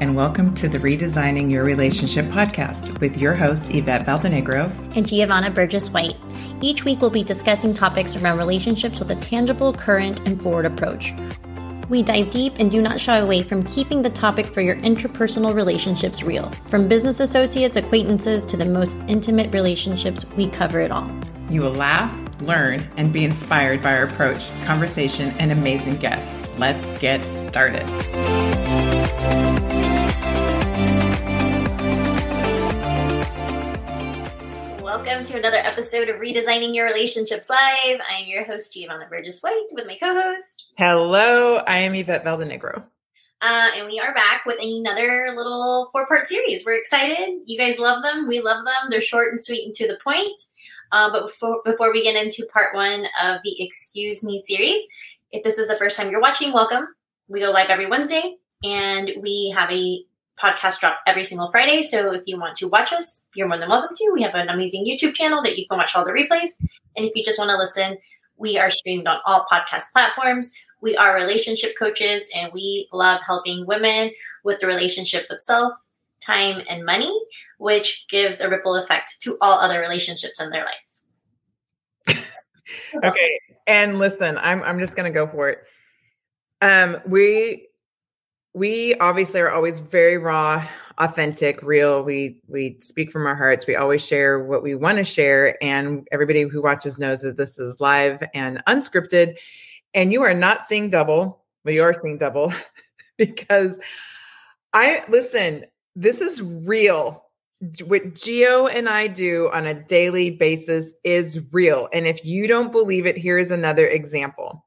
and welcome to the Redesigning Your Relationship podcast with your hosts, Yvette Valdenegro and Geovanna Burgess White. Each week, we'll be discussing topics around relationships with a tangible, current, and forward approach. We dive deep and do not shy away from keeping the topic for your interpersonal relationships real. From business associates, acquaintances, to the most intimate relationships, we cover it all. You will laugh, learn, and be inspired by our approach, conversation, and amazing guests. Let's get started. Welcome to another episode of Redesigning Your Relationships Live. I am your host, Geovanna Burgess White, with my co host. Hello, I am Yvette Valdenegro. Uh, and we are back with another little four part series. We're excited. You guys love them. We love them. They're short and sweet and to the point. Uh, but before, before we get into part one of the Excuse Me series, if this is the first time you're watching, welcome. We go live every Wednesday and we have a podcast drop every single Friday. So if you want to watch us, you're more than welcome to. We have an amazing YouTube channel that you can watch all the replays. And if you just want to listen, we are streamed on all podcast platforms. We are relationship coaches and we love helping women with the relationship with self, time, and money, which gives a ripple effect to all other relationships in their life. okay. And listen, I'm I'm just gonna go for it. Um, we we obviously are always very raw authentic real. We we speak from our hearts. We always share what we want to share and everybody who watches knows that this is live and unscripted. And you are not seeing double but you are seeing double because i listen this is real. What geo and i do on a daily basis is real. And if you don't believe it here's another example.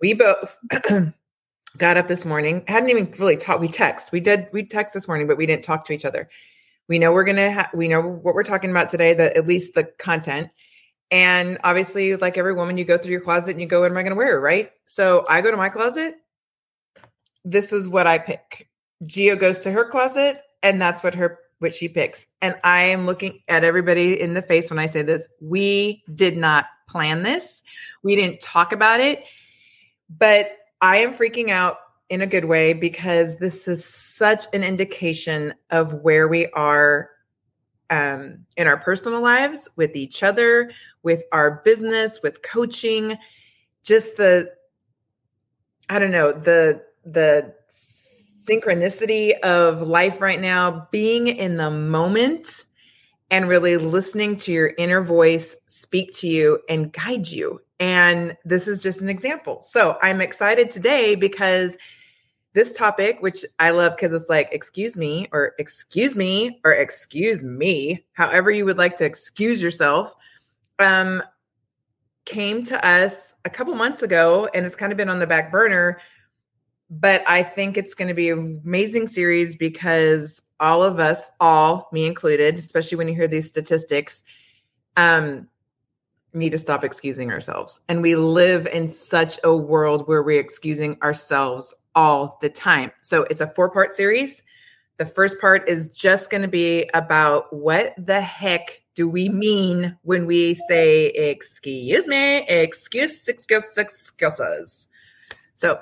We both got up this morning hadn't even really talked we text we did we text this morning but we didn't talk to each other. We know we're gonna ha- we know what we're talking about today that at least the content. And obviously like every woman you go through your closet and you go what am i gonna wear? Right? So i go to my closet. This is what i pick. Geo goes to her closet and that's what her what she picks. And i am looking at everybody in the face when i say this. We did not plan this. We didn't talk about it. But I am freaking out in a good way because this is such an indication of where we are um, in our personal lives, with each other, with our business, with coaching. Just the, I don't know, the the synchronicity of life right now, being in the moment and really listening to your inner voice speak to you and guide you and this is just an example. So I'm excited today because this topic, which I love because it's like, excuse me, or excuse me, or excuse me, however you would like to excuse yourself, um, came to us a couple months ago and it's kind of been on the back burner. But I think it's going to be an amazing series because all of us, all me included, especially when you hear these statistics, um, need to stop excusing ourselves. And we live in such a world where we're excusing ourselves all the time. So it's a four part series. The first part is just going to be about what the heck do we mean when we say excuse me, excuse, excuse, excuses. So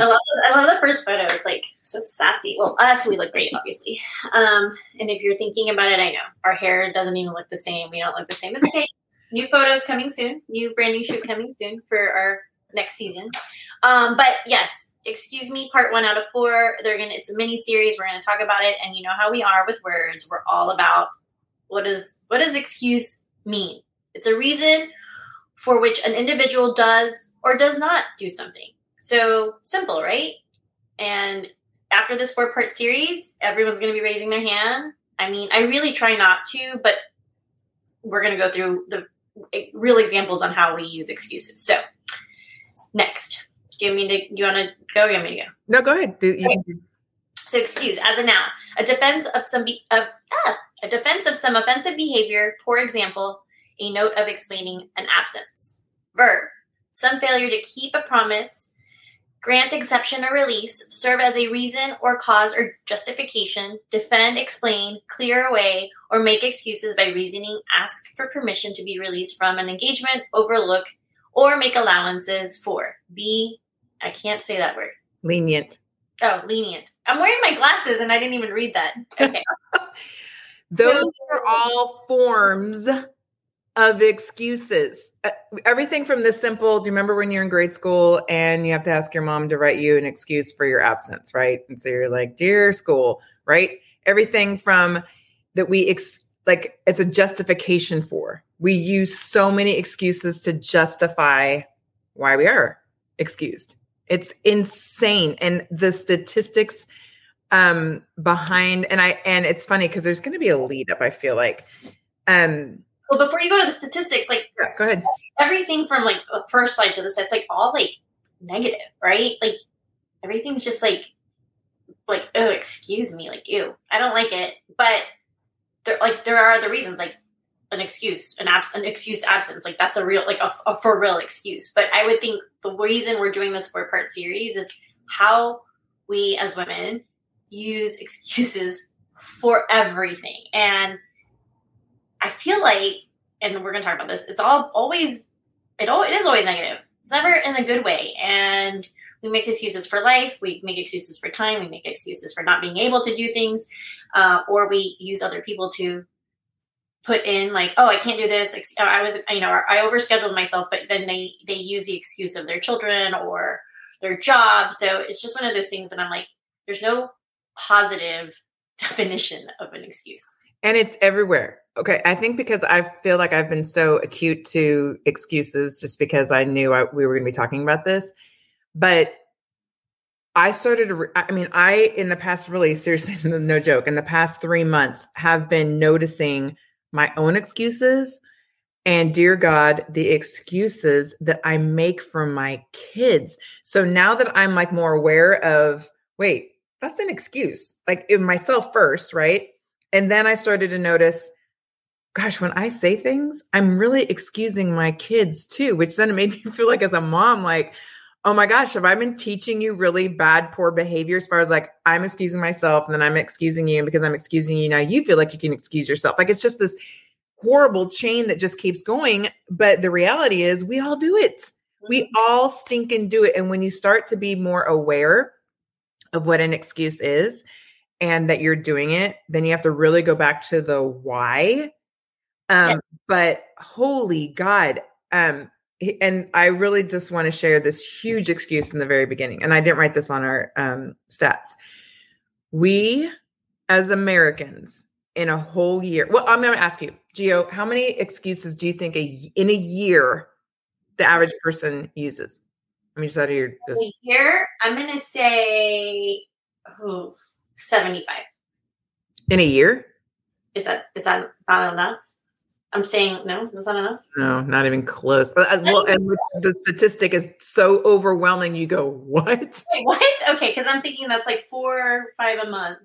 I love, I love the first photo. It's like so sassy. Well, us, we look great, obviously. Um, and if you're thinking about it, I know our hair doesn't even look the same. We don't look the same as Kate new photos coming soon. New brand new shoot coming soon for our next season. Um, but yes, excuse me, part one out of four. They're gonna. It's a mini series. We're gonna talk about it, and you know how we are with words. We're all about what does what does excuse mean? It's a reason for which an individual does or does not do something. So simple, right? And after this four part series, everyone's going to be raising their hand. I mean, I really try not to, but we're going to go through the real examples on how we use excuses. So, next, do you mean to? Do you want to go? you want me to go? No, go ahead. Do, okay. So, excuse as a noun, a defense of some be, of ah, a defense of some offensive behavior. For example, a note of explaining an absence. Verb, some failure to keep a promise grant exception or release, serve as a reason or cause or justification, defend, explain, clear away, or make excuses by reasoning, ask for permission to be released from an engagement, overlook, or make allowances for. Be, I can't say that word. Lenient. Oh, lenient. I'm wearing my glasses and I didn't even read that. Okay. Those are all forms of excuses. Uh, everything from this simple. Do you remember when you're in grade school and you have to ask your mom to write you an excuse for your absence, right? And so you're like, "Dear school," right? Everything from that we ex- like as a justification for. We use so many excuses to justify why we are excused. It's insane, and the statistics um behind and I and it's funny because there's going to be a lead up. I feel like. Um, well, before you go to the statistics, like yeah, go ahead. Everything from like the first slide to the set, it's like all like negative, right? Like everything's just like like oh, excuse me, like ew, I don't like it. But there like there are the reasons, like an excuse, an abs, an excused absence, like that's a real like a, a for real excuse. But I would think the reason we're doing this four part series is how we as women use excuses for everything and I feel like, and we're going to talk about this. It's all always, it all it is always negative. It's never in a good way. And we make excuses for life. We make excuses for time. We make excuses for not being able to do things, uh, or we use other people to put in like, oh, I can't do this. I was, you know, I overscheduled myself, but then they they use the excuse of their children or their job. So it's just one of those things that I'm like, there's no positive definition of an excuse. And it's everywhere. Okay. I think because I feel like I've been so acute to excuses just because I knew I, we were going to be talking about this. But I started I mean, I, in the past, really seriously, no joke, in the past three months have been noticing my own excuses and dear God, the excuses that I make for my kids. So now that I'm like more aware of, wait, that's an excuse, like in myself first, right? And then I started to notice, gosh, when I say things, I'm really excusing my kids too, which then it made me feel like as a mom, like, oh my gosh, have I been teaching you really bad, poor behavior as far as like I'm excusing myself and then I'm excusing you. And because I'm excusing you, now you feel like you can excuse yourself. Like it's just this horrible chain that just keeps going. But the reality is, we all do it. We mm-hmm. all stink and do it. And when you start to be more aware of what an excuse is, and that you're doing it, then you have to really go back to the why. Um, yeah. But holy God, um, and I really just want to share this huge excuse in the very beginning. And I didn't write this on our um, stats. We, as Americans, in a whole year, well, I'm going to ask you, Geo, how many excuses do you think a, in a year the average person uses? I mean, just out of your just... I'm going to say, oh, 75. In a year? Is that is that not enough? I'm saying no, that's not enough. No, not even close. Uh, well, and the statistic is so overwhelming. You go, what? Wait, what? Okay, because I'm thinking that's like four, five a month,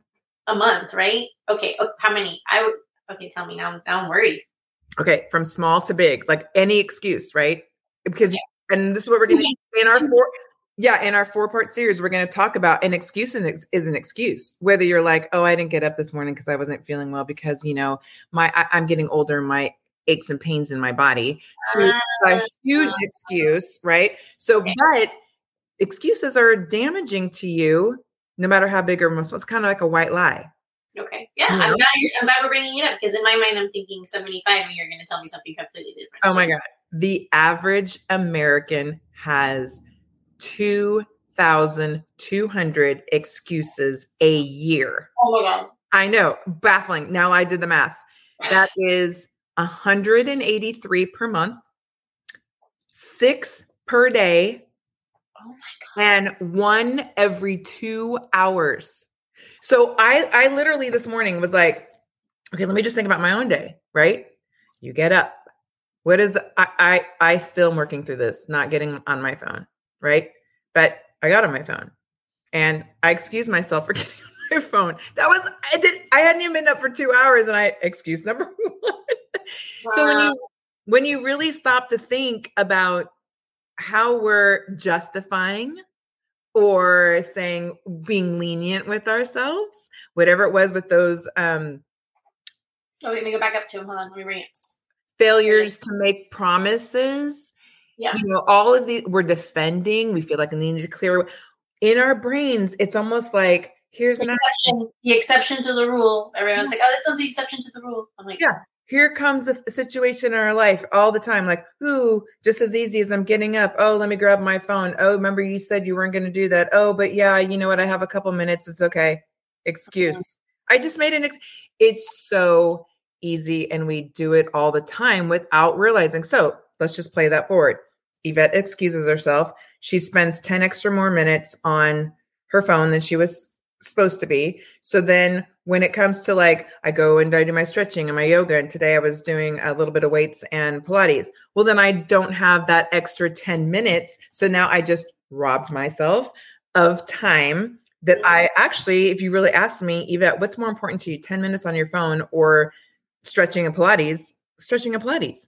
a month, right? Okay, oh, how many? I would. Okay, tell me now. Now I'm worried. Okay, from small to big, like any excuse, right? Because, yeah. and this is what we're going to in our four yeah, in our four part series, we're going to talk about an excuse is an excuse. Whether you're like, oh, I didn't get up this morning because I wasn't feeling well because you know my I, am getting older, my aches and pains in my body, uh, a huge excuse, right? So, but excuses are damaging to you, no matter how big or most. It's kind of like a white lie. Okay. Yeah, you know? I'm, glad I'm glad we're bringing it up because in my mind, I'm thinking 75, and you're going to tell me something completely different. Oh my god, the average American has 2,200 excuses a year. Oh my God. I know, baffling. Now I did the math. That is 183 per month, six per day. Oh my God. And one every two hours. So I, I literally this morning was like, okay, let me just think about my own day, right? You get up. What is I I I still am working through this, not getting on my phone right? But I got on my phone and I excused myself for getting on my phone. That was I did I hadn't even been up for two hours and I excuse number one. Wow. So when you when you really stop to think about how we're justifying or saying being lenient with ourselves, whatever it was with those um Oh, let me go back up to him. Hold on, let me bring it. Failures to make promises yeah. You know, all of the we're defending, we feel like we need to clear. in our brains, it's almost like here's an exception, the exception to the rule. Everyone's like, oh, this one's the exception to the rule. I'm like, yeah, here comes a situation in our life all the time like ooh just as easy as i'm getting up oh let me grab my phone oh remember you said you weren't going to do that oh but yeah you know what i have a couple minutes it's okay excuse mm-hmm. i just made an ex- it's so easy and we do it all the time without realizing so let's just play that forward yvette excuses herself she spends 10 extra more minutes on her phone than she was supposed to be so then when it comes to like I go and I do my stretching and my yoga and today I was doing a little bit of weights and pilates. Well then I don't have that extra 10 minutes. So now I just robbed myself of time that I actually if you really asked me Yvette what's more important to you 10 minutes on your phone or stretching and pilates, stretching and pilates.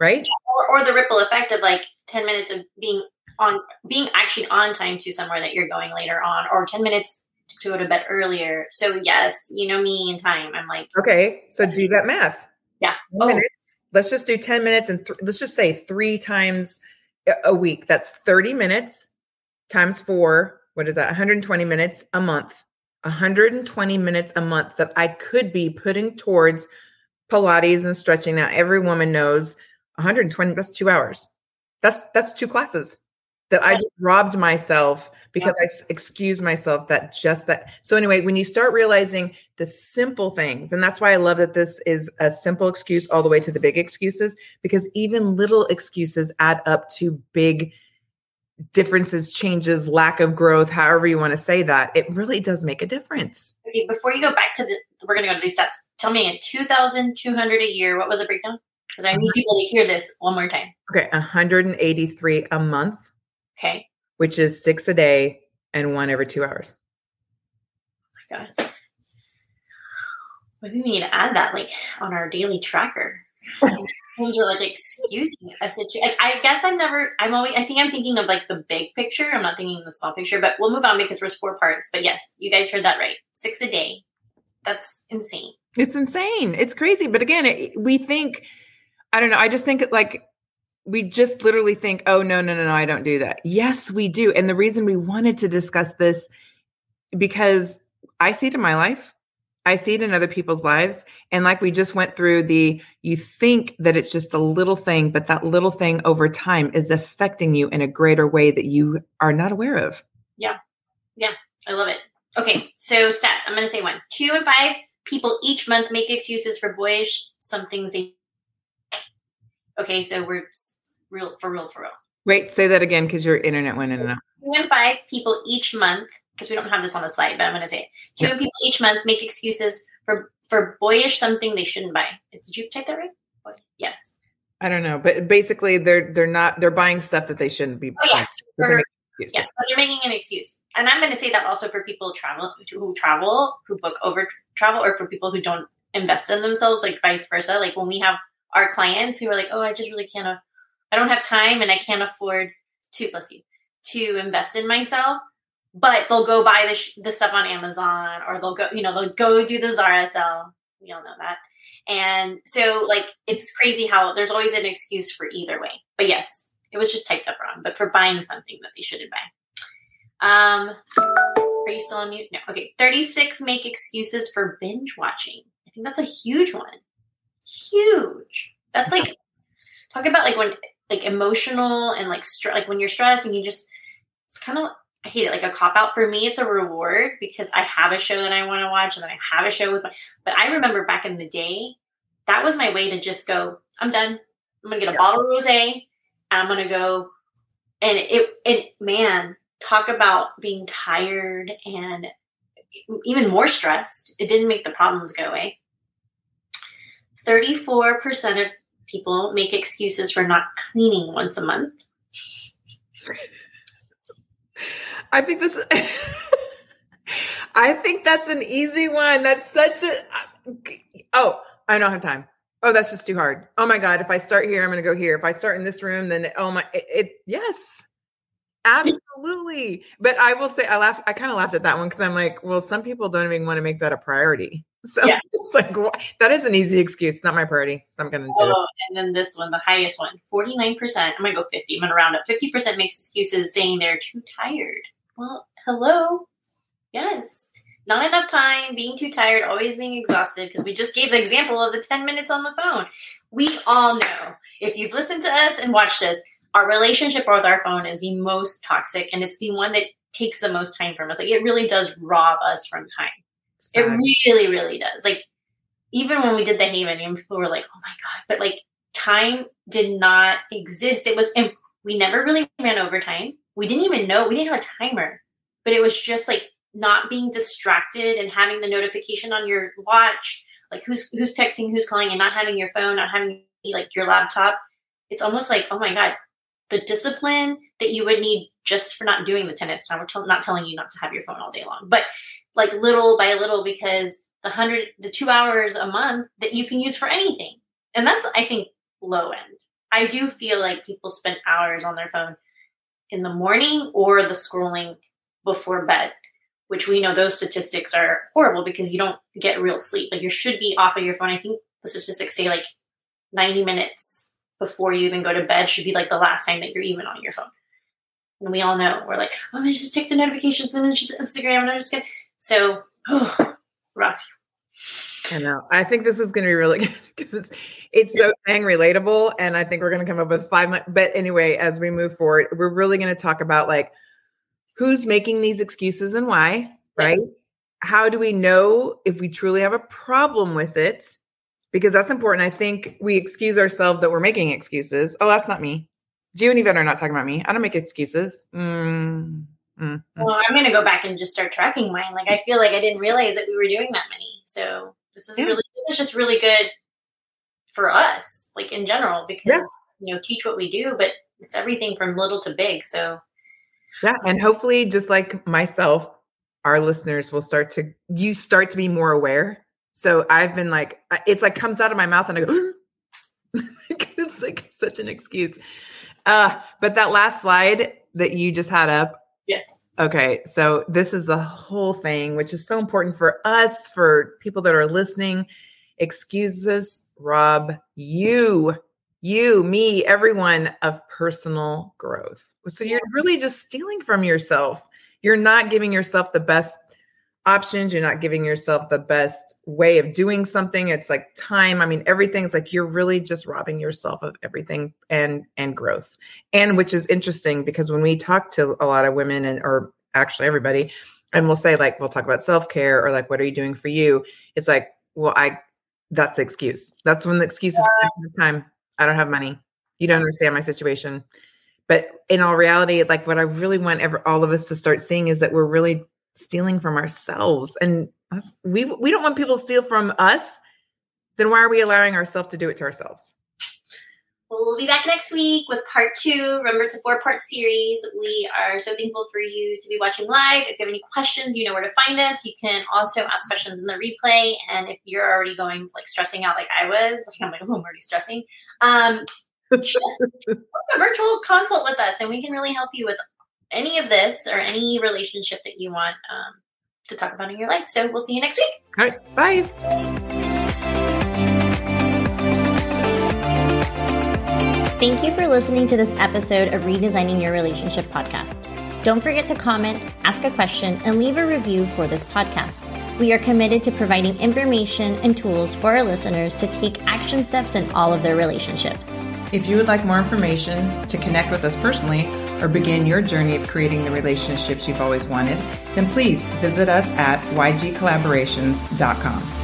Right? Or, or the ripple effect of like 10 minutes of being on being actually on time to somewhere that you're going later on or 10 minutes to go to bed earlier. So yes, you know me in time. I'm like, okay, so do that math. Yeah. Oh. Minutes. Let's just do 10 minutes and th- let's just say three times a week. That's 30 minutes times four. What is that? 120 minutes a month. 120 minutes a month that I could be putting towards Pilates and stretching. Now, every woman knows 120, that's two hours. That's that's two classes that I just robbed myself because yeah. I excuse myself that just that. So anyway, when you start realizing the simple things, and that's why I love that this is a simple excuse all the way to the big excuses, because even little excuses add up to big differences, changes, lack of growth, however you want to say that. It really does make a difference. Okay, before you go back to the, we're going to go to these stats. Tell me in 2,200 a year, what was the breakdown? Because I need people to hear this one more time. Okay, 183 a month Okay. Which is six a day and one every two hours. Oh my God. Why do we need to add that like on our daily tracker. Things are like excusing a situation. I guess I'm never. I'm always. I think I'm thinking of like the big picture. I'm not thinking the small picture. But we'll move on because there's four parts. But yes, you guys heard that right. Six a day. That's insane. It's insane. It's crazy. But again, it, we think. I don't know. I just think like we just literally think, oh, no, no, no, no, I don't do that. Yes, we do. And the reason we wanted to discuss this, because I see it in my life, I see it in other people's lives. And like we just went through the, you think that it's just a little thing, but that little thing over time is affecting you in a greater way that you are not aware of. Yeah. Yeah. I love it. Okay. So stats, I'm going to say one, two and five people each month make excuses for boyish somethings they Okay, so we're real for real for real. Wait, say that again because your internet went in and out. Two and five people each month, because we don't have this on the slide, but I'm going to say it. Two yeah. people each month make excuses for for boyish something they shouldn't buy. Did you type that right? Yes. I don't know, but basically they're they're not they're buying stuff that they shouldn't be. Oh yeah, so for, yeah, but they're making an excuse, and I'm going to say that also for people travel who travel who book over travel, or for people who don't invest in themselves, like vice versa. Like when we have our clients who are like, oh, I just really can't, I don't have time and I can't afford to, bless you, to invest in myself. But they'll go buy the, sh- the stuff on Amazon or they'll go, you know, they'll go do the Zara sale. We all know that. And so, like, it's crazy how there's always an excuse for either way. But yes, it was just typed up wrong, but for buying something that they shouldn't buy. Um, are you still on mute? No. Okay. 36 make excuses for binge watching. I think that's a huge one huge. That's like talk about like when like emotional and like stress like when you're stressed and you just it's kind of I hate it like a cop out for me. It's a reward because I have a show that I want to watch and then I have a show with my. But I remember back in the day, that was my way to just go. I'm done. I'm gonna get a yeah. bottle of rosé and I'm gonna go. And it it man talk about being tired and even more stressed. It didn't make the problems go away. 34% of people make excuses for not cleaning once a month. I think that's I think that's an easy one. That's such a Oh, I don't have time. Oh, that's just too hard. Oh my god, if I start here, I'm going to go here. If I start in this room, then oh my it, it yes. Absolutely. But I will say I laugh I kind of laughed at that one cuz I'm like, well, some people don't even want to make that a priority. So yeah. it's like that is an easy excuse. Not my party. I'm gonna do oh, it. And then this one, the highest one, 49%. I'm gonna go 50. I'm gonna round up. 50% makes excuses saying they're too tired. Well, hello. Yes. Not enough time, being too tired, always being exhausted, because we just gave the example of the 10 minutes on the phone. We all know, if you've listened to us and watched us, our relationship with our phone is the most toxic and it's the one that takes the most time from us. Like it really does rob us from time. It really, really does. Like even when we did the Haven, and people were like, "Oh my god!" But like time did not exist. It was, and we never really ran over time. We didn't even know we didn't have a timer, but it was just like not being distracted and having the notification on your watch, like who's who's texting, who's calling, and not having your phone, not having like your laptop. It's almost like, oh my god, the discipline that you would need just for not doing the tenants. Now we're t- not telling you not to have your phone all day long, but like little by little because the hundred, the two hours a month that you can use for anything, and that's I think low end. I do feel like people spend hours on their phone in the morning or the scrolling before bed, which we know those statistics are horrible because you don't get real sleep. Like you should be off of your phone. I think the statistics say like 90 minutes before you even go to bed should be like the last time that you're even on your phone. And we all know we're like, oh, I'm just take the notifications and then just Instagram and I'm just gonna. So, oh, rough. I know. I think this is going to be really good because it's it's so dang relatable, and I think we're going to come up with five. But anyway, as we move forward, we're really going to talk about like who's making these excuses and why, right? Yes. How do we know if we truly have a problem with it? Because that's important. I think we excuse ourselves that we're making excuses. Oh, that's not me. You and Yvette are not talking about me. I don't make excuses. Mm, mm, well, I'm going to go back and just start tracking mine. Like, I feel like I didn't realize that we were doing that many. So this is yeah. really, this is just really good for us, like in general, because, yeah. you know, teach what we do, but it's everything from little to big. So, yeah. And hopefully, just like myself, our listeners will start to, you start to be more aware. So I've been like, it's like comes out of my mouth and I go, it's like such an excuse. Uh, but that last slide that you just had up. Yes. Okay. So this is the whole thing, which is so important for us, for people that are listening. Excuses rob you, you, me, everyone of personal growth. So you're really just stealing from yourself. You're not giving yourself the best options. You're not giving yourself the best way of doing something. It's like time. I mean everything's like you're really just robbing yourself of everything and and growth. And which is interesting because when we talk to a lot of women and or actually everybody and we'll say like we'll talk about self-care or like what are you doing for you? It's like well i that's the excuse. That's when the excuse is time. I don't have money. You don't understand my situation. But in all reality like what i really want ever all of us to start seeing is that we're really stealing from ourselves and us, we we don't want people to steal from us then why are we allowing ourselves to do it to ourselves well, be back next week with part two. Remember, it's a four part series. We are so thankful for you to be watching live. If you have any questions, you know where to find us. You can also ask questions in the replay. And if you're already going like stressing out like I was, like I'm like, oh, I'm already stressing. Um, just book a virtual consult with us, and we can really help you with any of this or any relationship that you want um, to talk about in your life. So we'll see you next week. All right. Bye. Thank you for listening to this episode of Redesigning Your Relationship podcast. Don't forget to comment, ask a question, and leave a review for this podcast. We are committed to providing information and tools for our listeners to take action steps in all of their relationships. If you would like more information to connect with us personally, or begin your journey of creating the relationships you've always wanted, then please visit us at ygcollaborations.com.